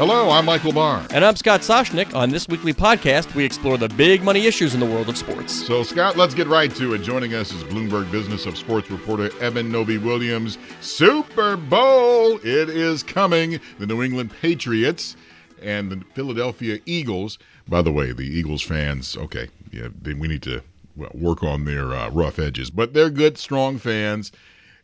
Hello, I'm Michael Barr. And I'm Scott Soshnick. On this weekly podcast, we explore the big money issues in the world of sports. So, Scott, let's get right to it. Joining us is Bloomberg Business of Sports reporter Eben Novy-Williams. Super Bowl! It is coming. The New England Patriots and the Philadelphia Eagles. By the way, the Eagles fans, okay, yeah, they, we need to well, work on their uh, rough edges, but they're good, strong fans.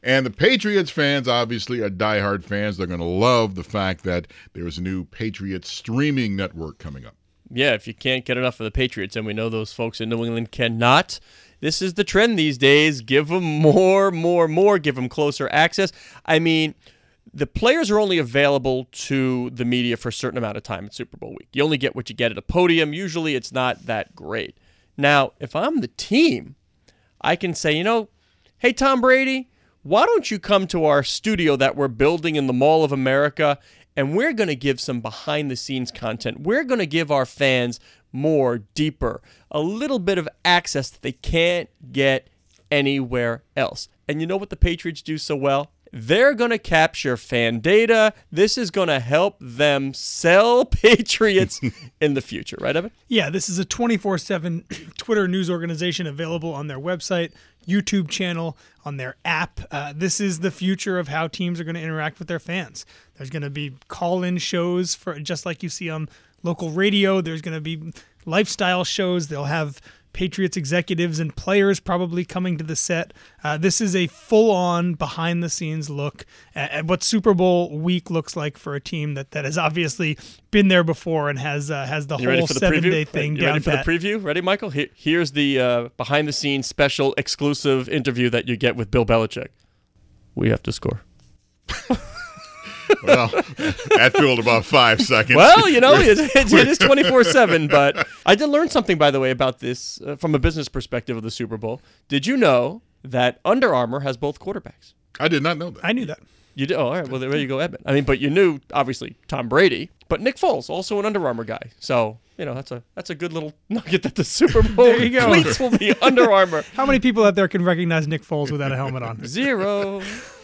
And the Patriots fans obviously are diehard fans. They're going to love the fact that there's a new Patriots streaming network coming up. Yeah, if you can't get enough of the Patriots, and we know those folks in New England cannot, this is the trend these days. Give them more, more, more. Give them closer access. I mean, the players are only available to the media for a certain amount of time at Super Bowl week. You only get what you get at a podium. Usually it's not that great. Now, if I'm the team, I can say, you know, hey, Tom Brady, why don't you come to our studio that we're building in the Mall of America and we're going to give some behind the scenes content. We're going to give our fans more, deeper, a little bit of access that they can't get anywhere else. And you know what the Patriots do so well? They're going to capture fan data. This is going to help them sell Patriots in the future, right, Eben? Yeah, this is a 24 7 Twitter news organization available on their website, YouTube channel, on their app. Uh, this is the future of how teams are going to interact with their fans. There's going to be call in shows for just like you see on local radio, there's going to be lifestyle shows. They'll have Patriots executives and players probably coming to the set. Uh, this is a full on behind the scenes look at, at, what Super Bowl week looks like for a team that, that has obviously been there before and has uh, has the you whole the seven preview? day thing you down ready for pat. the preview? Ready, Michael? Here, here's the uh, behind the scenes special exclusive interview that you get with Bill Belichick. We have to score. well, that filled about five seconds. Well, you know, it, it, it is 24 7. But I did learn something, by the way, about this uh, from a business perspective of the Super Bowl. Did you know that Under Armour has both quarterbacks? I did not know that. I knew that. You did? Oh, all right. Well, there you go, Edmund. I mean, but you knew, obviously, Tom Brady, but Nick Foles, also an Under Armour guy. So, you know, that's a that's a good little nugget that the Super Bowl There you go. cleats will be Under Armour. How many people out there can recognize Nick Foles without a helmet on? Zero.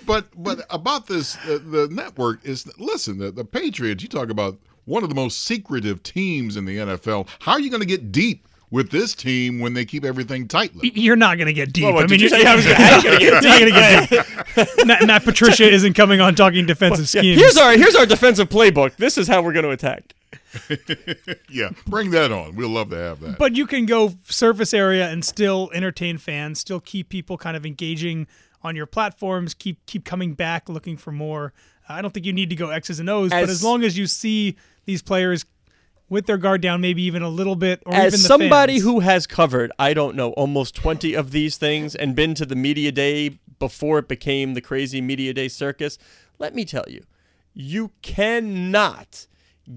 But but about this, uh, the network is listen. The, the Patriots. You talk about one of the most secretive teams in the NFL. How are you going to get deep with this team when they keep everything tight? Y- You're not going to get deep. Well, what I mean, you you're, say? I was gonna- I was gonna get you're not going to get deep. Matt, Matt Patricia isn't coming on talking defensive Yeah, schemes. here's our here's our defensive playbook. This is how we're going to attack. yeah, bring that on. We'll love to have that. but you can go surface area and still entertain fans, still keep people kind of engaging on your platforms, keep keep coming back looking for more. I don't think you need to go X's and O's, but As- as long as you see these players with their guard down, maybe even a little bit, or As even the somebody fans. who has covered, I don't know, almost 20 of these things and been to the media day before it became the crazy media day circus, let me tell you, you cannot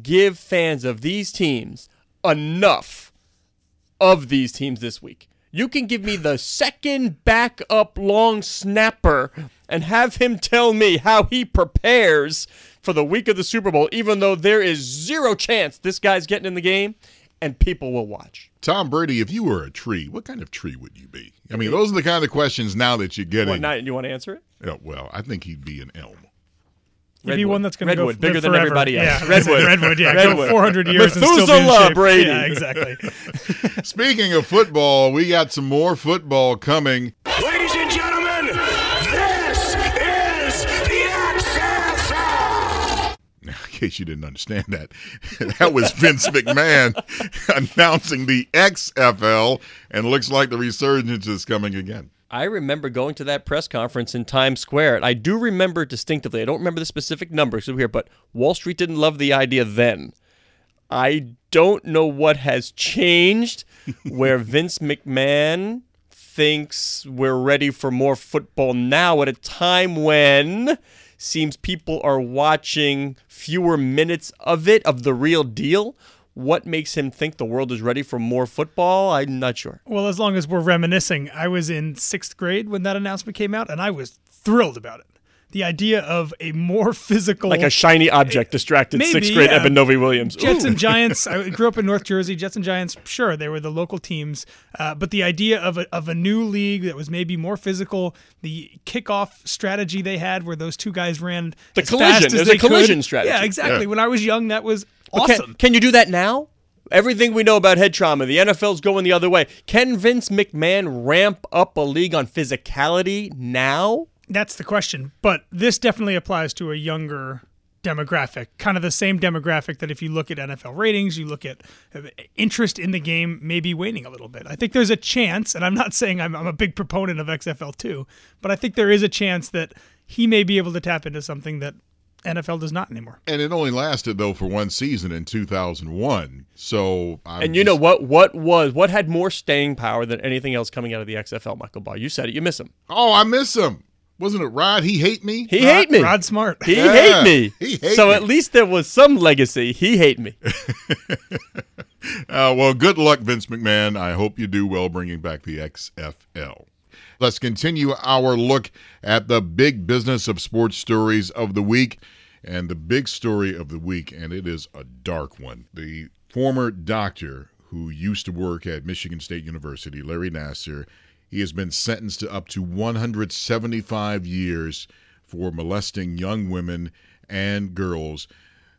give fans of these teams enough of these teams this week. You can give me the second backup long snapper and have him tell me how he prepares for the week of the Super Bowl, even though there is zero chance this guy's getting in the game, and people will watch. Tom Brady, if you were a tree, what kind of tree would you be? I mean, those are the kind of questions now that you're getting. What, not, you want to answer it? Yeah, well, I think he'd be an elm. You'd be one that's going to go Redwood, bigger live than everybody else. Yeah, Redwood. Redwood, yeah, Redwood. go 400 years and still be in Methuselah shape. Brady. Yeah, exactly. Speaking of football, we got some more football coming. Ladies and gentlemen, this is the XFL. In case you didn't understand that, that was Vince McMahon announcing the XFL, and looks like the resurgence is coming again. I remember going to that press conference in Times Square. I do remember distinctively. I don't remember the specific numbers over here, but Wall Street didn't love the idea then. I don't know what has changed where Vince McMahon thinks we're ready for more football now at a time when seems people are watching fewer minutes of it of the real deal. What makes him think the world is ready for more football? I'm not sure. Well, as long as we're reminiscing, I was in sixth grade when that announcement came out, and I was thrilled about it. the idea of a more physical Like a shiny object distracted Maybe, sixth grade yeah. Eben Novy-Williams. Jets Ooh. and Giants. I grew up in North Jersey. Jets and Giants, sure, they were the local teams, uh, but the idea of a, of a new league that was maybe more physical, the kickoff strategy they had, where those two guys ran The collision. fast as a they could. collision strategy. Yeah, exactly. Yeah. When I was young, that was But can- Can, you do that now? Everything we know about head trauma, the NFL's going the other way. Can Vince McMahon ramp up a league on physicality now? That's the question. But this definitely applies to a younger demographic, kind of the same demographic that if you look at NFL ratings, you look at uh, interest in the game maybe waning a little bit. I think there's a chance, and I'm not saying I'm, I'm a big proponent of XFL2, but I think there is a chance that he may be able to tap into something that NFL does not anymore. And it only lasted though for one season in 2001. So I'm And you know what? What was what had more staying power than anything else coming out of the XFL? Michael Barr, you said it. You miss him. Oh, I miss him. Wasn't it Rod? He hate me. He Rod- hate me. Rod Smart. He Yeah, hate me. he hate so me. at least there was some legacy. He hate me. Uh, well, good luck, Vince McMahon. I hope you do well bringing back the XFL. Let's continue our look at the big business of sports stories of the week. And the big story of the week, and it is a dark one. The former doctor who used to work at Michigan State University, Larry Nassar, he has been sentenced to up to 175 years for molesting young women and girls.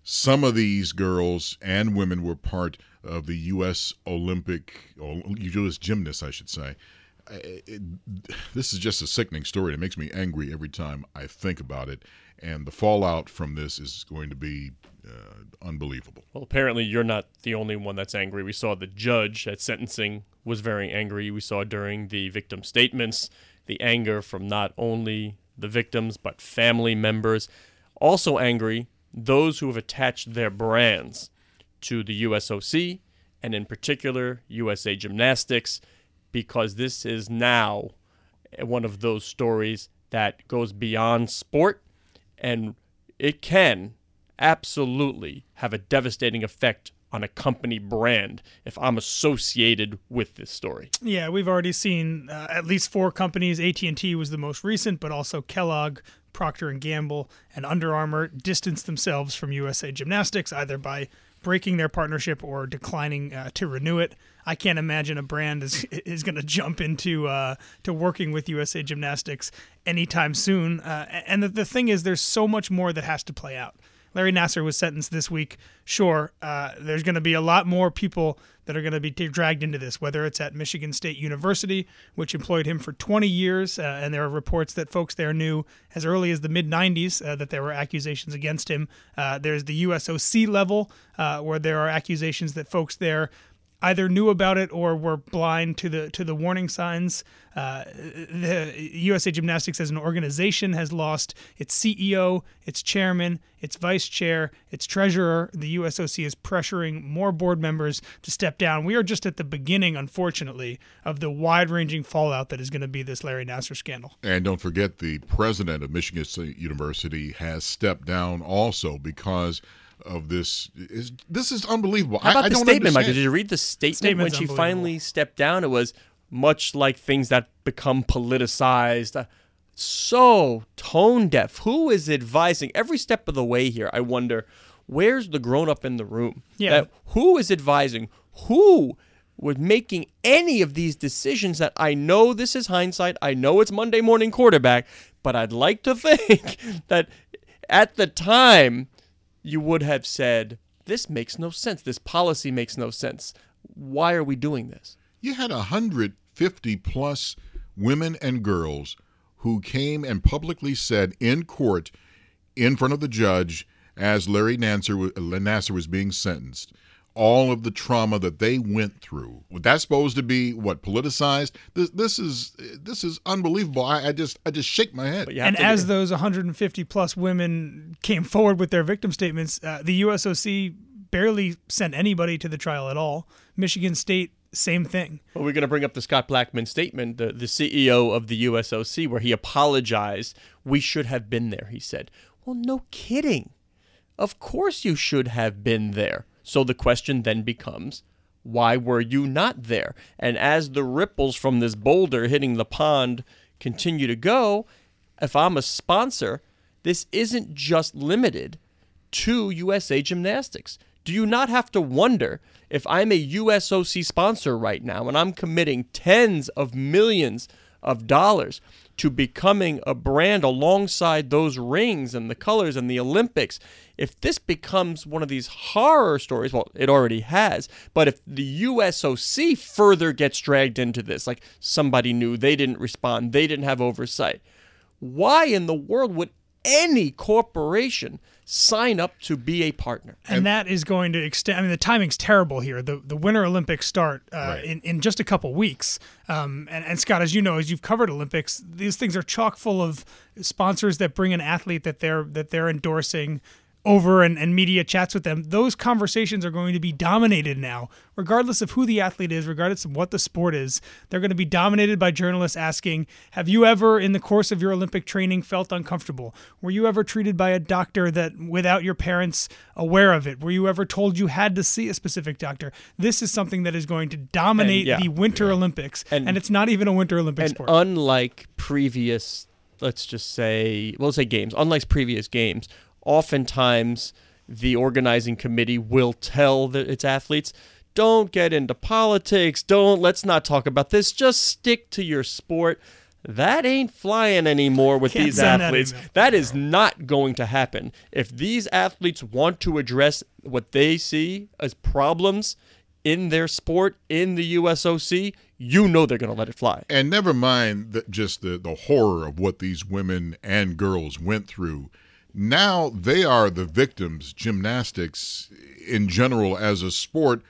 Some of these girls and women were part of the U.S. Olympic, U.S. gymnasts, I should say. This is just a sickening story. It makes me angry every time I think about it. And the fallout from this is going to be uh, unbelievable. Well, apparently you're not the only one that's angry. We saw the judge at sentencing was very angry. We saw during the victim statements the anger from not only the victims but family members. Also angry those who have attached their brands to the USOC and in particular USA Gymnastics because this is now one of those stories that goes beyond sport and it can absolutely have a devastating effect on a company brand if I'm associated with this story. Yeah, we've already seen uh, at least four companies. AT&T was the most recent, but also Kellogg, Procter and Gamble, and Under Armour distanced themselves from USA Gymnastics either by breaking their partnership or declining uh, to renew it. I can't imagine a brand is is going to jump into uh, to working with USA Gymnastics anytime soon. Uh, and the, the thing is, there's so much more that has to play out. Larry Nassar was sentenced this week. Sure, uh, there's going to be a lot more people that are going to be dragged into this, whether it's at Michigan State University, which employed him for 20 years, uh, and there are reports that folks there knew as early as the mid 90s uh, that there were accusations against him. Uh, there's the USOC level, uh, where there are accusations that folks there either knew about it or were blind to the to the warning signs. Uh, the USA Gymnastics as an organization has lost its CEO, its chairman, its vice chair, its treasurer. The USOC is pressuring more board members to step down. We are just at the beginning, unfortunately, of the wide-ranging fallout that is going to be this Larry Nassar scandal. And don't forget, the president of Michigan State University has stepped down also because of this. Is this is unbelievable? How about I, I the don't statement, Michael? Did you read the statement when she finally stepped down? It was much like things that become politicized. Uh, So tone deaf. Who is advising every step of the way here? I wonder, where's the grown up in the room? Yeah. That who is advising? Who was making any of these decisions that I know this is hindsight. I know it's Monday morning quarterback, but I'd like to think that at the time you would have said, this makes no sense. This policy makes no sense. Why are we doing this? You had 150 plus women and girls who came and publicly said in court, in front of the judge, as Larry Nassar, Nassar was being sentenced, all of the trauma that they went through. Was that supposed to be what politicized? This, this is this is unbelievable. I, I just I just shake my head. But you have And to as those 150 plus women came forward with their victim statements, uh, the USOC barely sent anybody to the trial at all. Michigan State, same thing. Well, we're going to bring up the Scott Blackmun statement, the, the CEO of the USOC, where he apologized. We should have been there, he said. Well, no kidding. Of course you should have been there. So the question then becomes, why were you not there? And as the ripples from this boulder hitting the pond continue to go, if I'm a sponsor, this isn't just limited to USA Gymnastics. Do you not have to wonder if I'm a USOC sponsor right now and I'm committing tens of millions of dollars to becoming a brand alongside those rings and the colors and the Olympics? If this becomes one of these horror stories, well, it already has, but if the USOC further gets dragged into this, like somebody knew they didn't respond, they didn't have oversight, why in the world would any corporation sign up to be a partner? and, that is going to extend. I mean, the timing's terrible here. The the Winter Olympics start uh, Right. in in just a couple weeks. Um, and, and Scott, as you know, as you've covered Olympics, these things are chock full of sponsors that bring an athlete that they're that they're endorsing over and, and media chats with them. Those conversations are going to be dominated now, regardless of who the athlete is, regardless of what the sport is. They're going to be dominated by journalists asking, "Have you ever, in the course of your Olympic training, felt uncomfortable? Were you ever treated by a doctor that without your parents aware of it? Were you ever told you had to see a specific doctor? This is something that is going to dominate yeah. the Winter Olympics, and, And- it's not even a Winter Olympic And sport. unlike previous, let's just say, well, let's say games, unlike previous games, oftentimes the organizing committee will tell the, its athletes, don't get into politics, don't, let's not talk about this, just stick to your sport. That ain't flying anymore with Can't these send that athletes. That is not going to happen. If these athletes want to address what they see as problems in their sport in the USOC, you know they're going to let it fly. And never mind that just the, the horror of what these women and girls went through. Now they are the victims, gymnastics in general as a sport.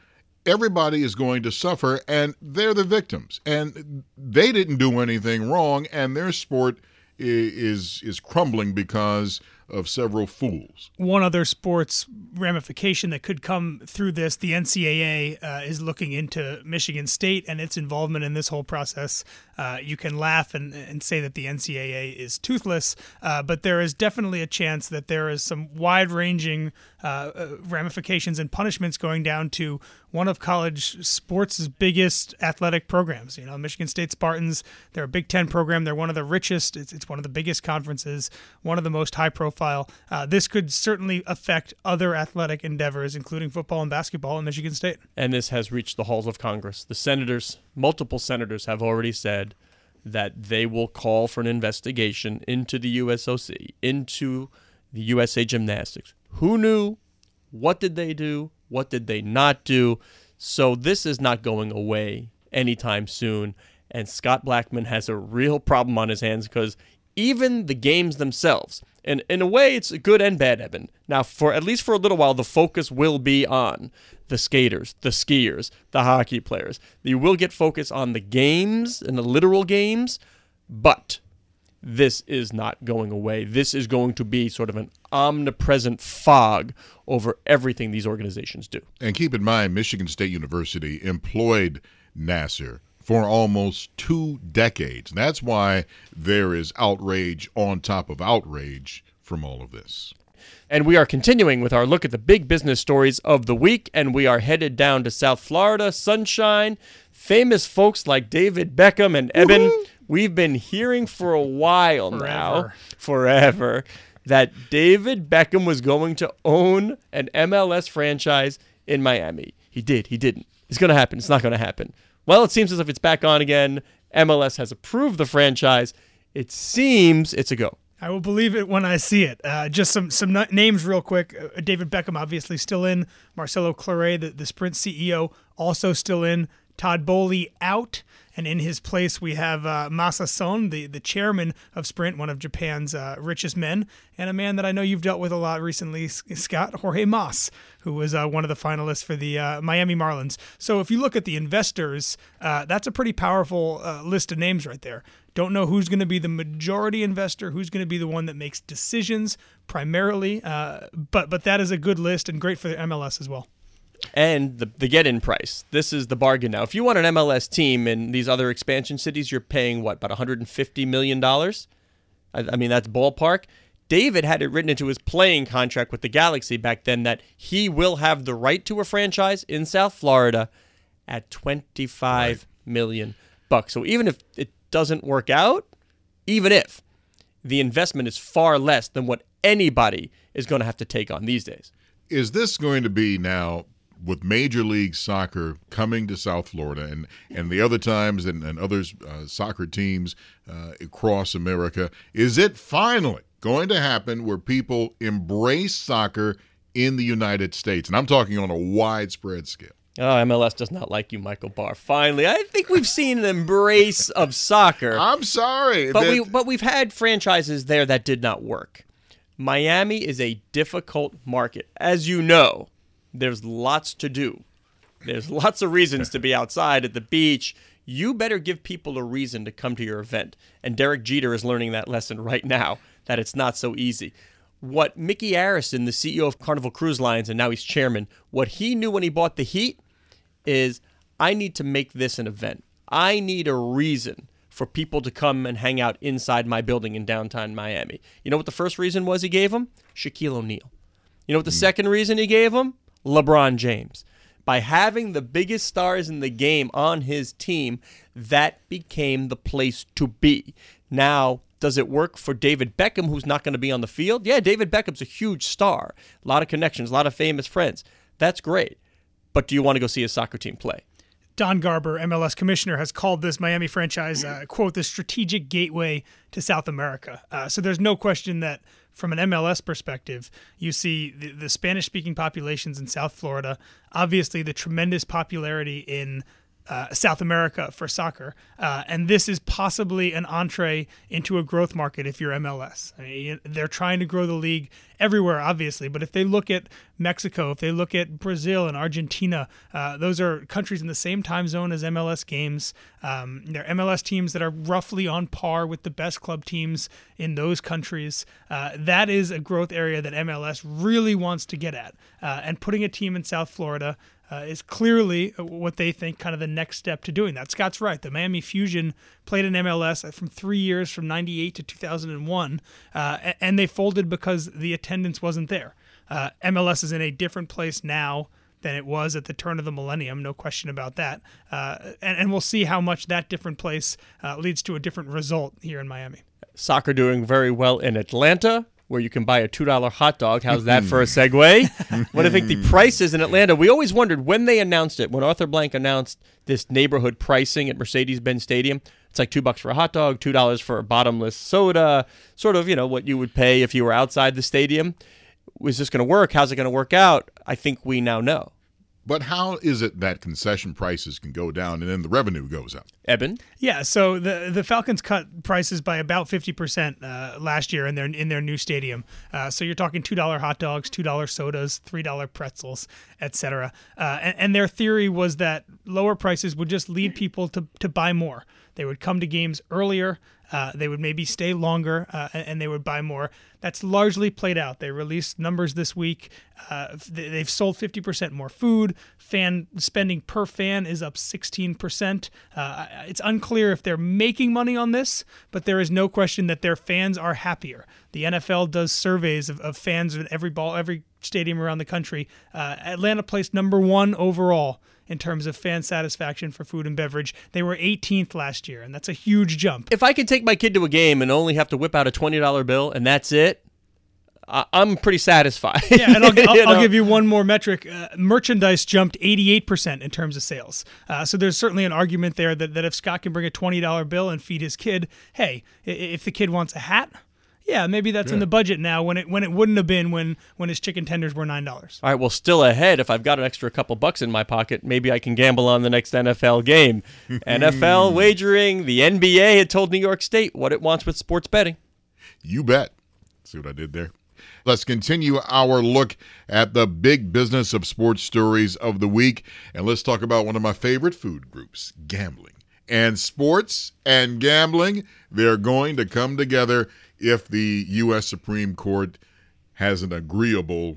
Everybody is going to suffer, and they're the victims. And they didn't do anything wrong, and their sport is is crumbling because of several fools. one other sports ramification that could come through this the ncaa uh, is looking into michigan state and its involvement in this whole process uh, you can laugh and, and say that the ncaa is toothless uh, but there is definitely a chance that there is some wide-ranging uh, uh, ramifications and punishments going down to one of college sports' biggest athletic programs. You know, Michigan State Spartans, they're a Big Ten program. They're one of the richest. It's, it's one of the biggest conferences, one of the most high profile. Uh, this could certainly affect other athletic endeavors, including football and basketball in Michigan State. and this has reached the halls of Congress. The senators, multiple senators, have already said that they will call for an investigation into the USOC, into the USA Gymnastics. Who knew? What did they do? What did they not do? So this is not going away anytime soon. And Scott Blackmun has a real problem on his hands because even the games themselves, and in a way, it's good and bad, Eben. Now, for at least for a little while, the focus will be on the skaters, the skiers, the hockey players. You will get focus on the games and the literal games, but this is not going away. This is going to be sort of an omnipresent fog over everything these organizations do. And keep in mind, Michigan State University employed Nassar for almost two decades. That's why there is outrage on top of outrage from all of this. And we are continuing with our look at the big business stories of the week, and we are headed down to South Florida, sunshine, famous folks like David Beckham and Eben. We've been hearing for a while now, forever, that David Beckham was going to own an MLS franchise in Miami. He did, he didn't. It's going to happen. It's not going to happen. Well, it seems as if it's back on again. MLS has approved the franchise. It seems it's a go. I will believe it when I see it. Uh, just some some names real quick. Uh, David Beckham obviously still in. Marcelo Claure, the, the Sprint CEO, also still in. Todd Boehly out, and in his place we have uh, Masa Son, the the chairman of Sprint, one of Japan's uh, richest men, and a man that I know you've dealt with a lot recently, Scott Jorge Mas, who was uh, one of the finalists for the uh, Miami Marlins. So if you look at the investors, uh, that's a pretty powerful uh, list of names right there. Don't know who's going to be the majority investor, who's going to be the one that makes decisions primarily, but but that is a good list and great for the MLS as well. And the, the get-in price. This is the bargain now. If you want an MLS team in these other expansion cities, you're paying what about 150 million dollars? I, I mean that's ballpark. David had it written into his playing contract with the Galaxy back then that he will have the right to a franchise in South Florida at 25 million bucks. So even if it doesn't work out, even if the investment is far less than what anybody is going to have to take on these days. Is this going to be now with Major League Soccer coming to South Florida and, and the other times and, and others uh, soccer teams uh, across America? Is it finally going to happen where people embrace soccer in the United States? And I'm talking on a widespread scale. Oh, MLS does not like you, Michael Barr. Finally, I think we've seen an embrace of soccer. I'm sorry. But that- we but we've had franchises there that did not work. Miami is a difficult market. As you know, there's lots to do. There's lots of reasons to be outside at the beach. You better give people a reason to come to your event. And Derek Jeter is learning that lesson right now that it's not so easy. What Micky Arison, the CEO of Carnival Cruise Lines, and now he's chairman, what he knew when he bought the Heat is I need to make this an event. I need a reason for people to come and hang out inside my building in downtown Miami. You know what the first reason was he gave them? Shaquille O'Neal. You know what the hmm. second reason he gave them? LeBron James. By having the biggest stars in the game on his team, that became the place to be. Now, does it work for David Beckham, who's not going to be on the field? Yeah, David Beckham's a huge star, a lot of connections, a lot of famous friends. That's great. But do you want to go see a soccer team play? Don Garber, MLS commissioner, has called this Miami franchise, uh, quote, the strategic gateway to South America. Uh, so there's no question that from an MLS perspective, you see the, the Spanish speaking populations in South Florida, obviously the tremendous popularity in uh, South America for soccer, uh, and this is possibly an entree into a growth market if you're MLS. I mean, they're trying to grow the league everywhere, obviously, but if they look at Mexico, if they look at Brazil and Argentina, uh, those are countries in the same time zone as MLS games. Um, they're MLS teams that are roughly on par with the best club teams in those countries. Uh, that is a growth area that MLS really wants to get at, uh, and putting a team in South Florida uh, is clearly what they think kind of the next step to doing that. Scott's right. The Miami Fusion played in MLS from three years, from 98 to 2001, uh, and they folded because the attendance wasn't there. Uh, MLS is in a different place now than it was at the turn of the millennium, no question about that. Uh, and, and we'll see how much that different place uh, leads to a different result here in Miami. Soccer doing very well in Atlanta, where you can buy a $2 hot dog. How's that for a mm-hmm. segue? what I think the prices in Atlanta? We always wondered when they announced it, when Arthur Blank announced this neighborhood pricing at Mercedes Benz Stadium. It's like two bucks for a hot dog, two dollars for a bottomless soda, sort of, you know, what you would pay if you were outside the stadium. Was this going to work? How's it going to work out? I think we now know. But how is it that concession prices can go down and then the revenue goes up? Eben? Yeah, so the the Falcons cut prices by about fifty percent uh, last year in their in their new stadium. Uh, so you're talking two dollar hot dogs, two dollar sodas, three dollar pretzels, etc. Uh, and, and their theory was that lower prices would just lead people to to buy more. They would come to games earlier. Uh, they would maybe stay longer uh, and they would buy more. That's largely played out. They released numbers this week. Uh, they- they've sold 50% more food. Fan spending per fan is up 16%. Uh, it's unclear if they're making money on this, but there is no question that their fans are happier. The NFL does surveys of, of fans at every ball, every stadium around the country. Uh, Atlanta placed number one overall in terms of fan satisfaction for food and beverage. They were 18th last year, and that's a huge jump. If I could take my kid to a game and only have to whip out a $20 bill and that's it, I'm pretty satisfied. Yeah, and I'll, I'll, You I'll give you one more metric. Uh, merchandise jumped 88% in terms of sales. Uh, so there's certainly an argument there that, that if Scott can bring a $20 bill and feed his kid, hey, if the kid wants a hat, yeah, maybe that's in the budget now when it when it wouldn't have been when when his chicken tenders were nine dollars. All right, well, still ahead. If I've got an extra couple bucks in my pocket, maybe I can gamble on the next NFL game. NFL wagering. The NBA had told New York State what it wants with sports betting. You bet. See what I did there? Let's continue our look at the big business of sports stories of the week. And let's talk about one of my favorite food groups gambling. And sports and gambling, they're going to come together if the U.S. Supreme Court has an agreeable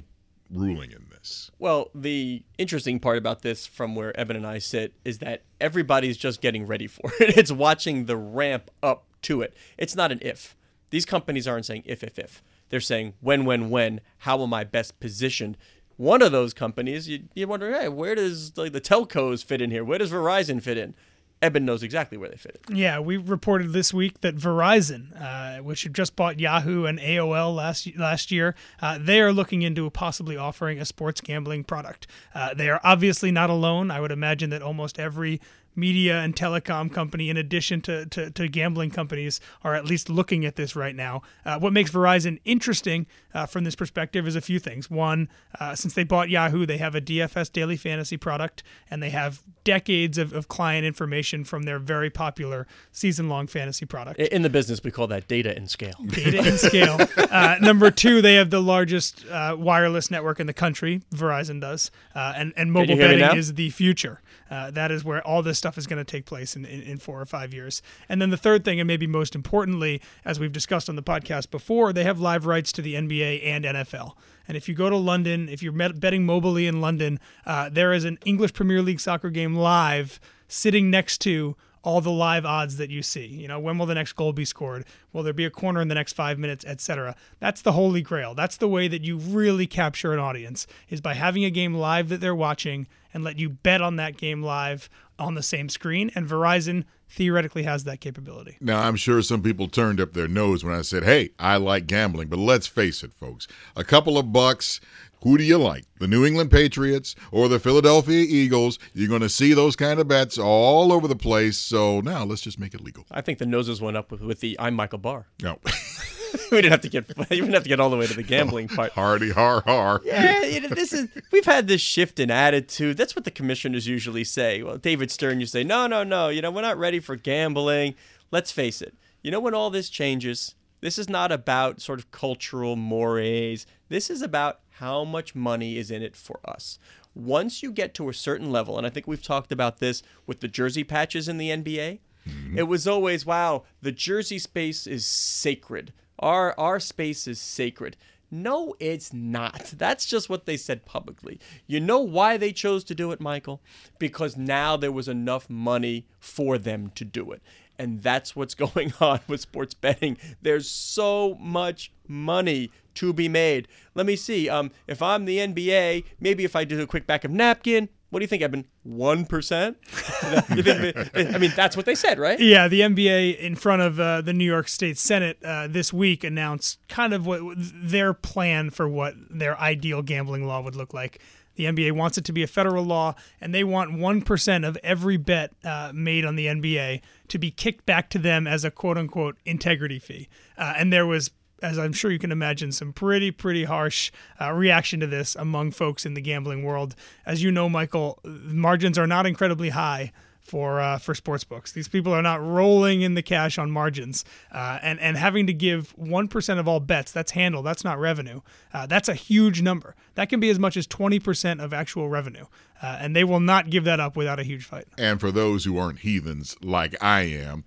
ruling in this. Well, the interesting part about this, from where Eben and I sit, is that everybody's just getting ready for it. It's watching the ramp up to it. It's not an if. These companies aren't saying if, if, if. They're saying when, when, when. How am I best positioned? One of those companies, you, you wonder, hey, where does like the telcos fit in here? Where does Verizon fit in? Eben knows exactly where they fit. Yeah, we reported this week that Verizon, uh, which had just bought Yahoo and AOL last last year, uh, they are looking into possibly offering a sports gambling product. Uh, they are obviously not alone. I would imagine that almost every media and telecom company, in addition to, to, to gambling companies, are at least looking at this right now. Uh, what makes Verizon interesting uh, from this perspective is a few things. One, uh, since they bought Yahoo, they have a DFS daily fantasy product, and they have decades of, of client information from their very popular season long fantasy product. In the business, we call that data and scale. Data and scale. Uh, number two, they have the largest uh, wireless network in the country. Verizon does, uh, and and mobile betting is the future. Uh, that is where all this stuff is going to take place in, in, in four or five years. And then the third thing, and maybe most importantly, as we've discussed on the podcast before, they have live rights to the NBA and NFL. And if you go to London, if you're betting mobily in London, uh, there is an English Premier League soccer game live sitting next to all the live odds that you see. You know, when will the next goal be scored? Will there be a corner in the next five minutes, etc. That's the holy grail. That's the way that you really capture an audience is by having a game live that they're watching and let you bet on that game live on the same screen. And Verizon theoretically has that capability. Now, I'm sure some people turned up their nose when I said, hey, I like gambling. But let's face it, folks. A couple of bucks, who do you like? The New England Patriots or the Philadelphia Eagles? You're going to see those kind of bets all over the place. So now let's just make it legal. I think the noses went up with, with the I'm Michael Barr. No. we didn't have to get you didn't have to get all the way to the gambling oh, part. Hardy har har. Yeah, you know, this is we've had this shift in attitude. That's what the commissioners usually say. Well, David Stern, you say, no, no, no. You know, we're not ready for gambling. Let's face it. You know when all this changes, this is not about sort of cultural mores. This is about how much money is in it for us. Once you get to a certain level, and I think we've talked about this with the jersey patches in the NBA, mm-hmm. it was always, wow, the jersey space is sacred. Our our space is sacred. No, it's not. That's just what they said publicly. You know why they chose to do it, Michael? Because now there was enough money for them to do it. And that's what's going on with sports betting. There's so much money to be made. Let me see. Um, if I'm the NBA, maybe if I do a quick back of napkin, what do you think, Eben? One percent? I mean, that's what they said, right? Yeah, the NBA in front of uh, the New York State Senate uh, this week announced kind of what their plan for what their ideal gambling law would look like. The NBA wants it to be a federal law, and they want 1% of every bet uh, made on the NBA to be kicked back to them as a quote unquote integrity fee. Uh, and there was as I'm sure you can imagine, some pretty, pretty harsh uh, reaction to this among folks in the gambling world. As you know, Michael, margins are not incredibly high for uh, for sports books. These people are not rolling in the cash on margins, uh, and and having to give one percent of all bets. That's handle. That's not revenue. Uh, that's a huge number. That can be as much as twenty percent of actual revenue, uh, and they will not give that up without a huge fight. And for those who aren't heathens like I am,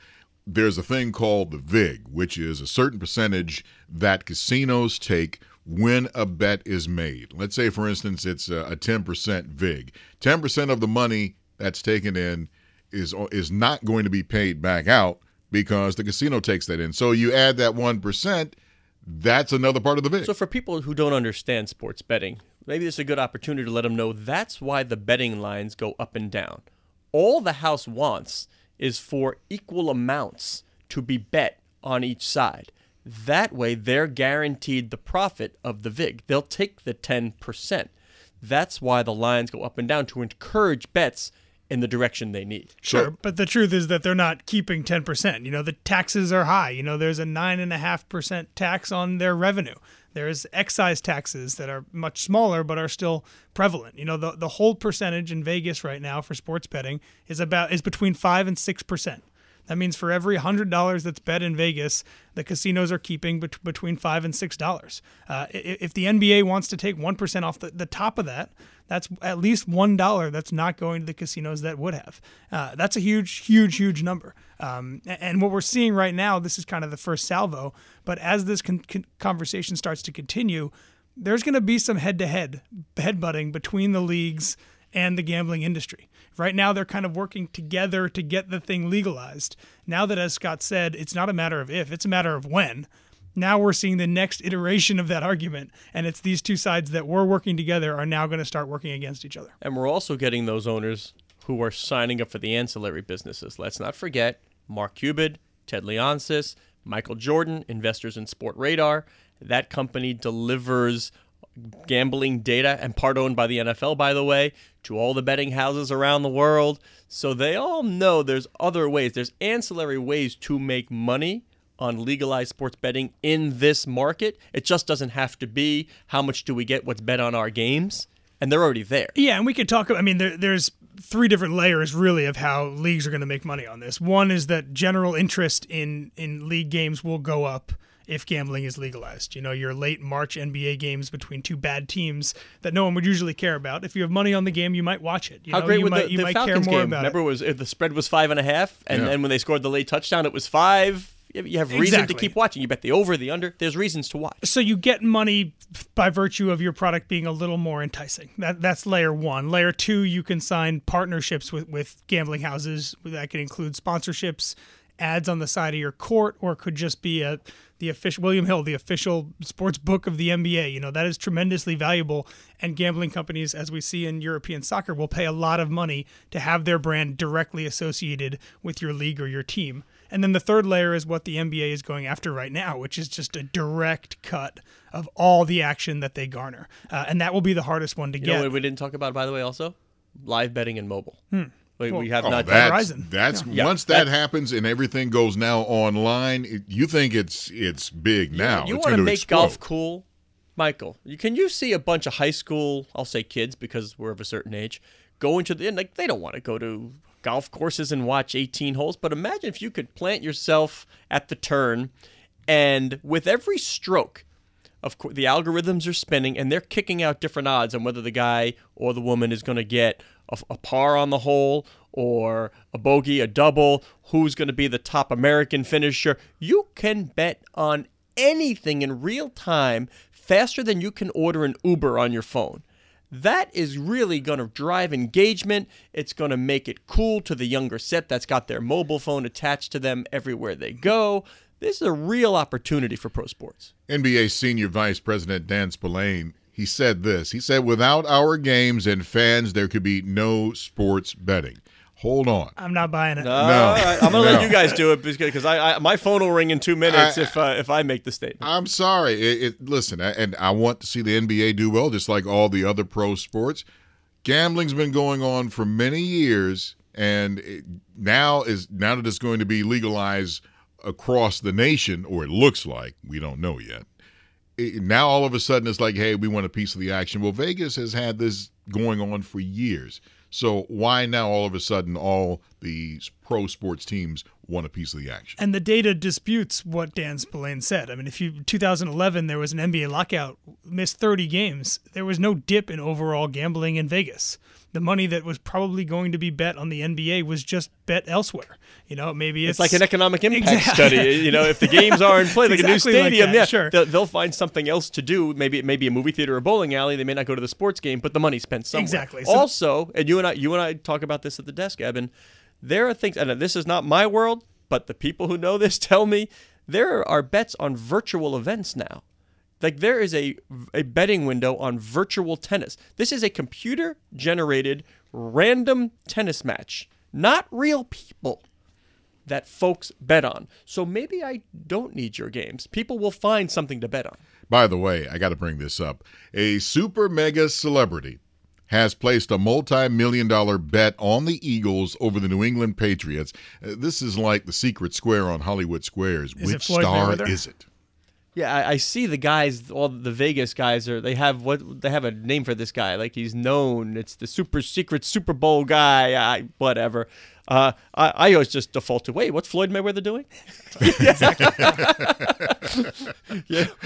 there's a thing called the VIG, which is a certain percentage that casinos take when a bet is made. Let's say, for instance, it's a, a 10% VIG. 10% of the money that's taken in is is not going to be paid back out because the casino takes that in. So you add that 1%, that's another part of the VIG. So for people who don't understand sports betting, maybe this is a good opportunity to let them know that's why the betting lines go up and down. All the house wants is for equal amounts to be bet on each side. That way they're guaranteed the profit of the VIG. They'll take the 10%. That's why the lines go up and down to encourage bets in the direction they need. Sure, but the truth is that they're not keeping 10%. You know, the taxes are high. You know, there's a 9.5% tax on their revenue. There's excise taxes that are much smaller but are still prevalent. You know, the, the whole percentage in Vegas right now for sports betting is about is between 5 and 6%. That means for every $100 that's bet in Vegas, the casinos are keeping bet- between 5 and $6. Uh, if the NBA wants to take 1% off the, the top of that, that's at least $1 that's not going to the casinos that would have. Uh, that's a huge, huge, huge number. Um, and what we're seeing right now, this is kind of the first salvo, but as this con- con- conversation starts to continue, there's going to be some head to head headbutting between the leagues and the gambling industry. Right now, they're kind of working together to get the thing legalized. Now that, as Scott said, it's not a matter of if, it's a matter of when. Now we're seeing the next iteration of that argument, and it's these two sides that were working together are now going to start working against each other. And we're also getting those owners who are signing up for the ancillary businesses. Let's not forget Mark Cuban, Ted Leonsis, Michael Jordan, Investors in Sportradar. That company delivers gambling data and part owned by the NFL, by the way, to all the betting houses around the world. So they all know there's other ways, there's ancillary ways to make money on legalized sports betting in this market. It just doesn't have to be how much do we get what's bet on our games, and they're already there. Yeah, and we could talk. About I mean, there, there's three different layers really of how leagues are going to make money on this. One is that general interest in in league games will go up if gambling is legalized. You know, your late March NBA games between two bad teams that no one would usually care about. If you have money on the game, you might watch it. You How know, great you would might, the, you the might Falcons care more game? about Remember, it. it was if the spread was five and a half, and Yeah. then when they scored the late touchdown, it was five. You you have reason Exactly. to keep watching. You bet the over, the under. There's reasons to watch. so you get money by virtue of your product being a little more enticing. That that's layer one. Layer two, you can sign partnerships with with gambling houses. That can include sponsorships, ads on the side of your court, or it could just be a the official William Hill, the official sports book of the NBA. You know that is tremendously valuable, and gambling companies, as we see in European soccer, will pay a lot of money to have their brand directly associated with your league or your team. And then the third layer is what the NBA is going after right now, which is just a direct cut of all the action that they garner. Uh, and that will be the hardest one to You get. we didn't talk about, by the way, also live betting and mobile. We, we have Oh, not. that's Verizon. that's Yeah. once that, That- happens and everything goes now online. It, you think it's it's big now? you it's want to make explode. golf cool, Michael? You, can you see a bunch of high school, I'll say kids because we're of a certain age, going to the and like they don't want to go to golf courses and watch 18 holes, but imagine if you could plant yourself at the turn, and with every stroke. Of course, the algorithms are spinning, and they're kicking out different odds on whether the guy or the woman is going to get a, a par on the hole or a bogey, a double. Who's going to be the top American finisher? You can bet on anything in real time faster than you can order an Uber on your phone. That is really going to drive engagement. It's going to make it cool to the younger set that's got their mobile phone attached to them everywhere they go. This is a real opportunity for pro sports. NBA senior vice president Dan Spillane, he said this. He said, "Without our games and fans, there could be no sports betting." Hold on. I'm not buying it. All right, I'm gonna No. let you guys do it because I, I my phone will ring in two minutes I- if uh, if I make the statement. I'm sorry. It, it, listen, I- and I want to see the NBA do well, just like all the other pro sports. Gambling's been going on for many years, and it, now is now that it's going to be legalized across the nation, or it looks like we don't know yet. Now all of a sudden it's like, hey, we want a piece of the action. Well, Vegas has had this going on for years. So why now all of a sudden all these pro sports teams want a piece of the action? And the data disputes what Dan Spillane said. I mean, if you 2011 there was an NBA lockout, missed 30 games. There was no dip in overall gambling in Vegas. The money that was probably going to be bet on the NBA was just bet elsewhere. You know, maybe It's it's, like an economic impact Exactly. study. You know, if the games aren't played, like exactly a new stadium, that, yeah, sure. they'll, they'll find something else to do. Maybe it may be a movie theater or bowling alley. They may not go to the sports game, but the money's spent somewhere. Exactly. So- also, and you and I, you and I talk about this at the desk, Eben. There are things, and this is not my world, but the people who know this tell me there are bets on virtual events now. Like there is a a betting window on virtual tennis. This is a computer generated random tennis match, not real people that folks bet on. So maybe I don't need your games. People will find something to bet on. By the way, I got to bring this up. A super mega celebrity has placed a multi million dollar bet on the Eagles over the New England Patriots. Uh, this is like the secret square on Hollywood Squares. Is Which star Mayweather? is it? Yeah, I, I see the guys. All the Vegas guys are. They have what? They have a name for this guy. Like he's known. It's the super secret Super Bowl guy. I, whatever. Uh, I, I always just default to wait. What's Floyd Mayweather doing? yeah,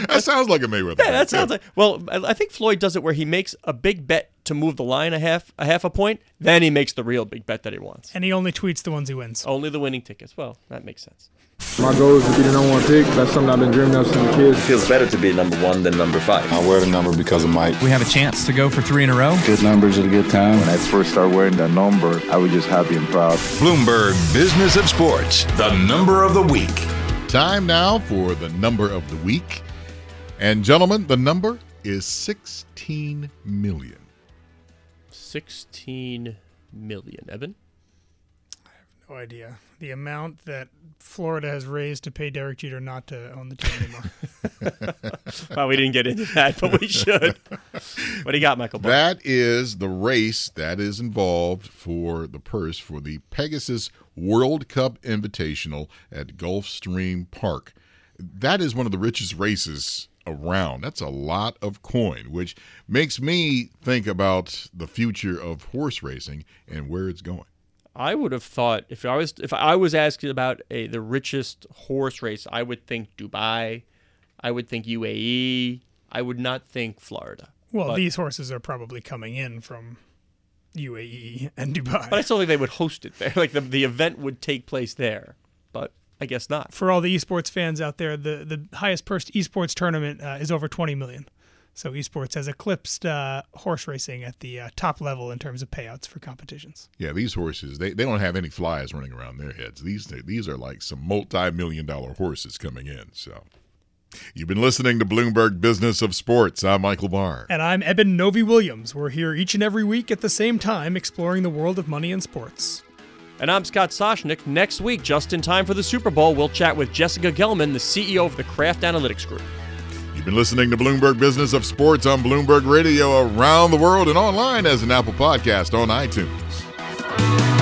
That sounds like a Mayweather. Yeah, that too. sounds like. Well, I I think Floyd does it where he makes a big bet to move the line a half a half a point, then he makes the real big bet that he wants. and he only tweets the ones he wins. Only the winning tickets. Well, that makes sense. My goal is to be the number one pick. That's something I've been dreaming of since a kid. feels better to be number one than number five. I wear the number because of Mike. We have a chance to go for three in a row. Good numbers at a good time. When I first started wearing that number, I was just happy and proud. Bloomberg Business of Sports, the number of the week. Time now for the number of the week. And gentlemen, the number is 16 million. Sixteen million. Eben? No idea. The amount that Florida has raised to pay Derek Jeter not to own the team anymore. well, we didn't get into that, but we should. what do you got, Michael? Barr? That is the race that is involved for the purse for the Pegasus World Cup Invitational at Gulfstream Park. That is one of the richest races around. That's a lot of coin, which makes me think about the future of horse racing and where it's going. I would have thought if I was if I was asking about a the richest horse race, I would think Dubai, I would think UAE, I would not think Florida. Well, But- these horses are probably coming in from UAE and Dubai. But I still think they would host it there. Like the the event would take place there. But I guess not. For all the esports fans out there, the the highest purse esports tournament uh, is over 20 million. So esports has eclipsed uh, horse racing at the uh, top level in terms of payouts for competitions. Yeah, these horses, they, they don't have any flies running around their heads. These these are like some multi-million dollar horses coming in. So you've been listening to Bloomberg Business of Sports. I'm Michael Barr. And I'm Eben Novy-Williams. We're here each and every week at the same time exploring the world of money and sports. And I'm Scott Soshnick. Next week, just in time for the Super Bowl, we'll chat with Jessica Gelman, the CEO of the Kraft Analytics Group. You've been listening to Bloomberg Business of Sports on Bloomberg Radio around the world and online as an Apple podcast on iTunes.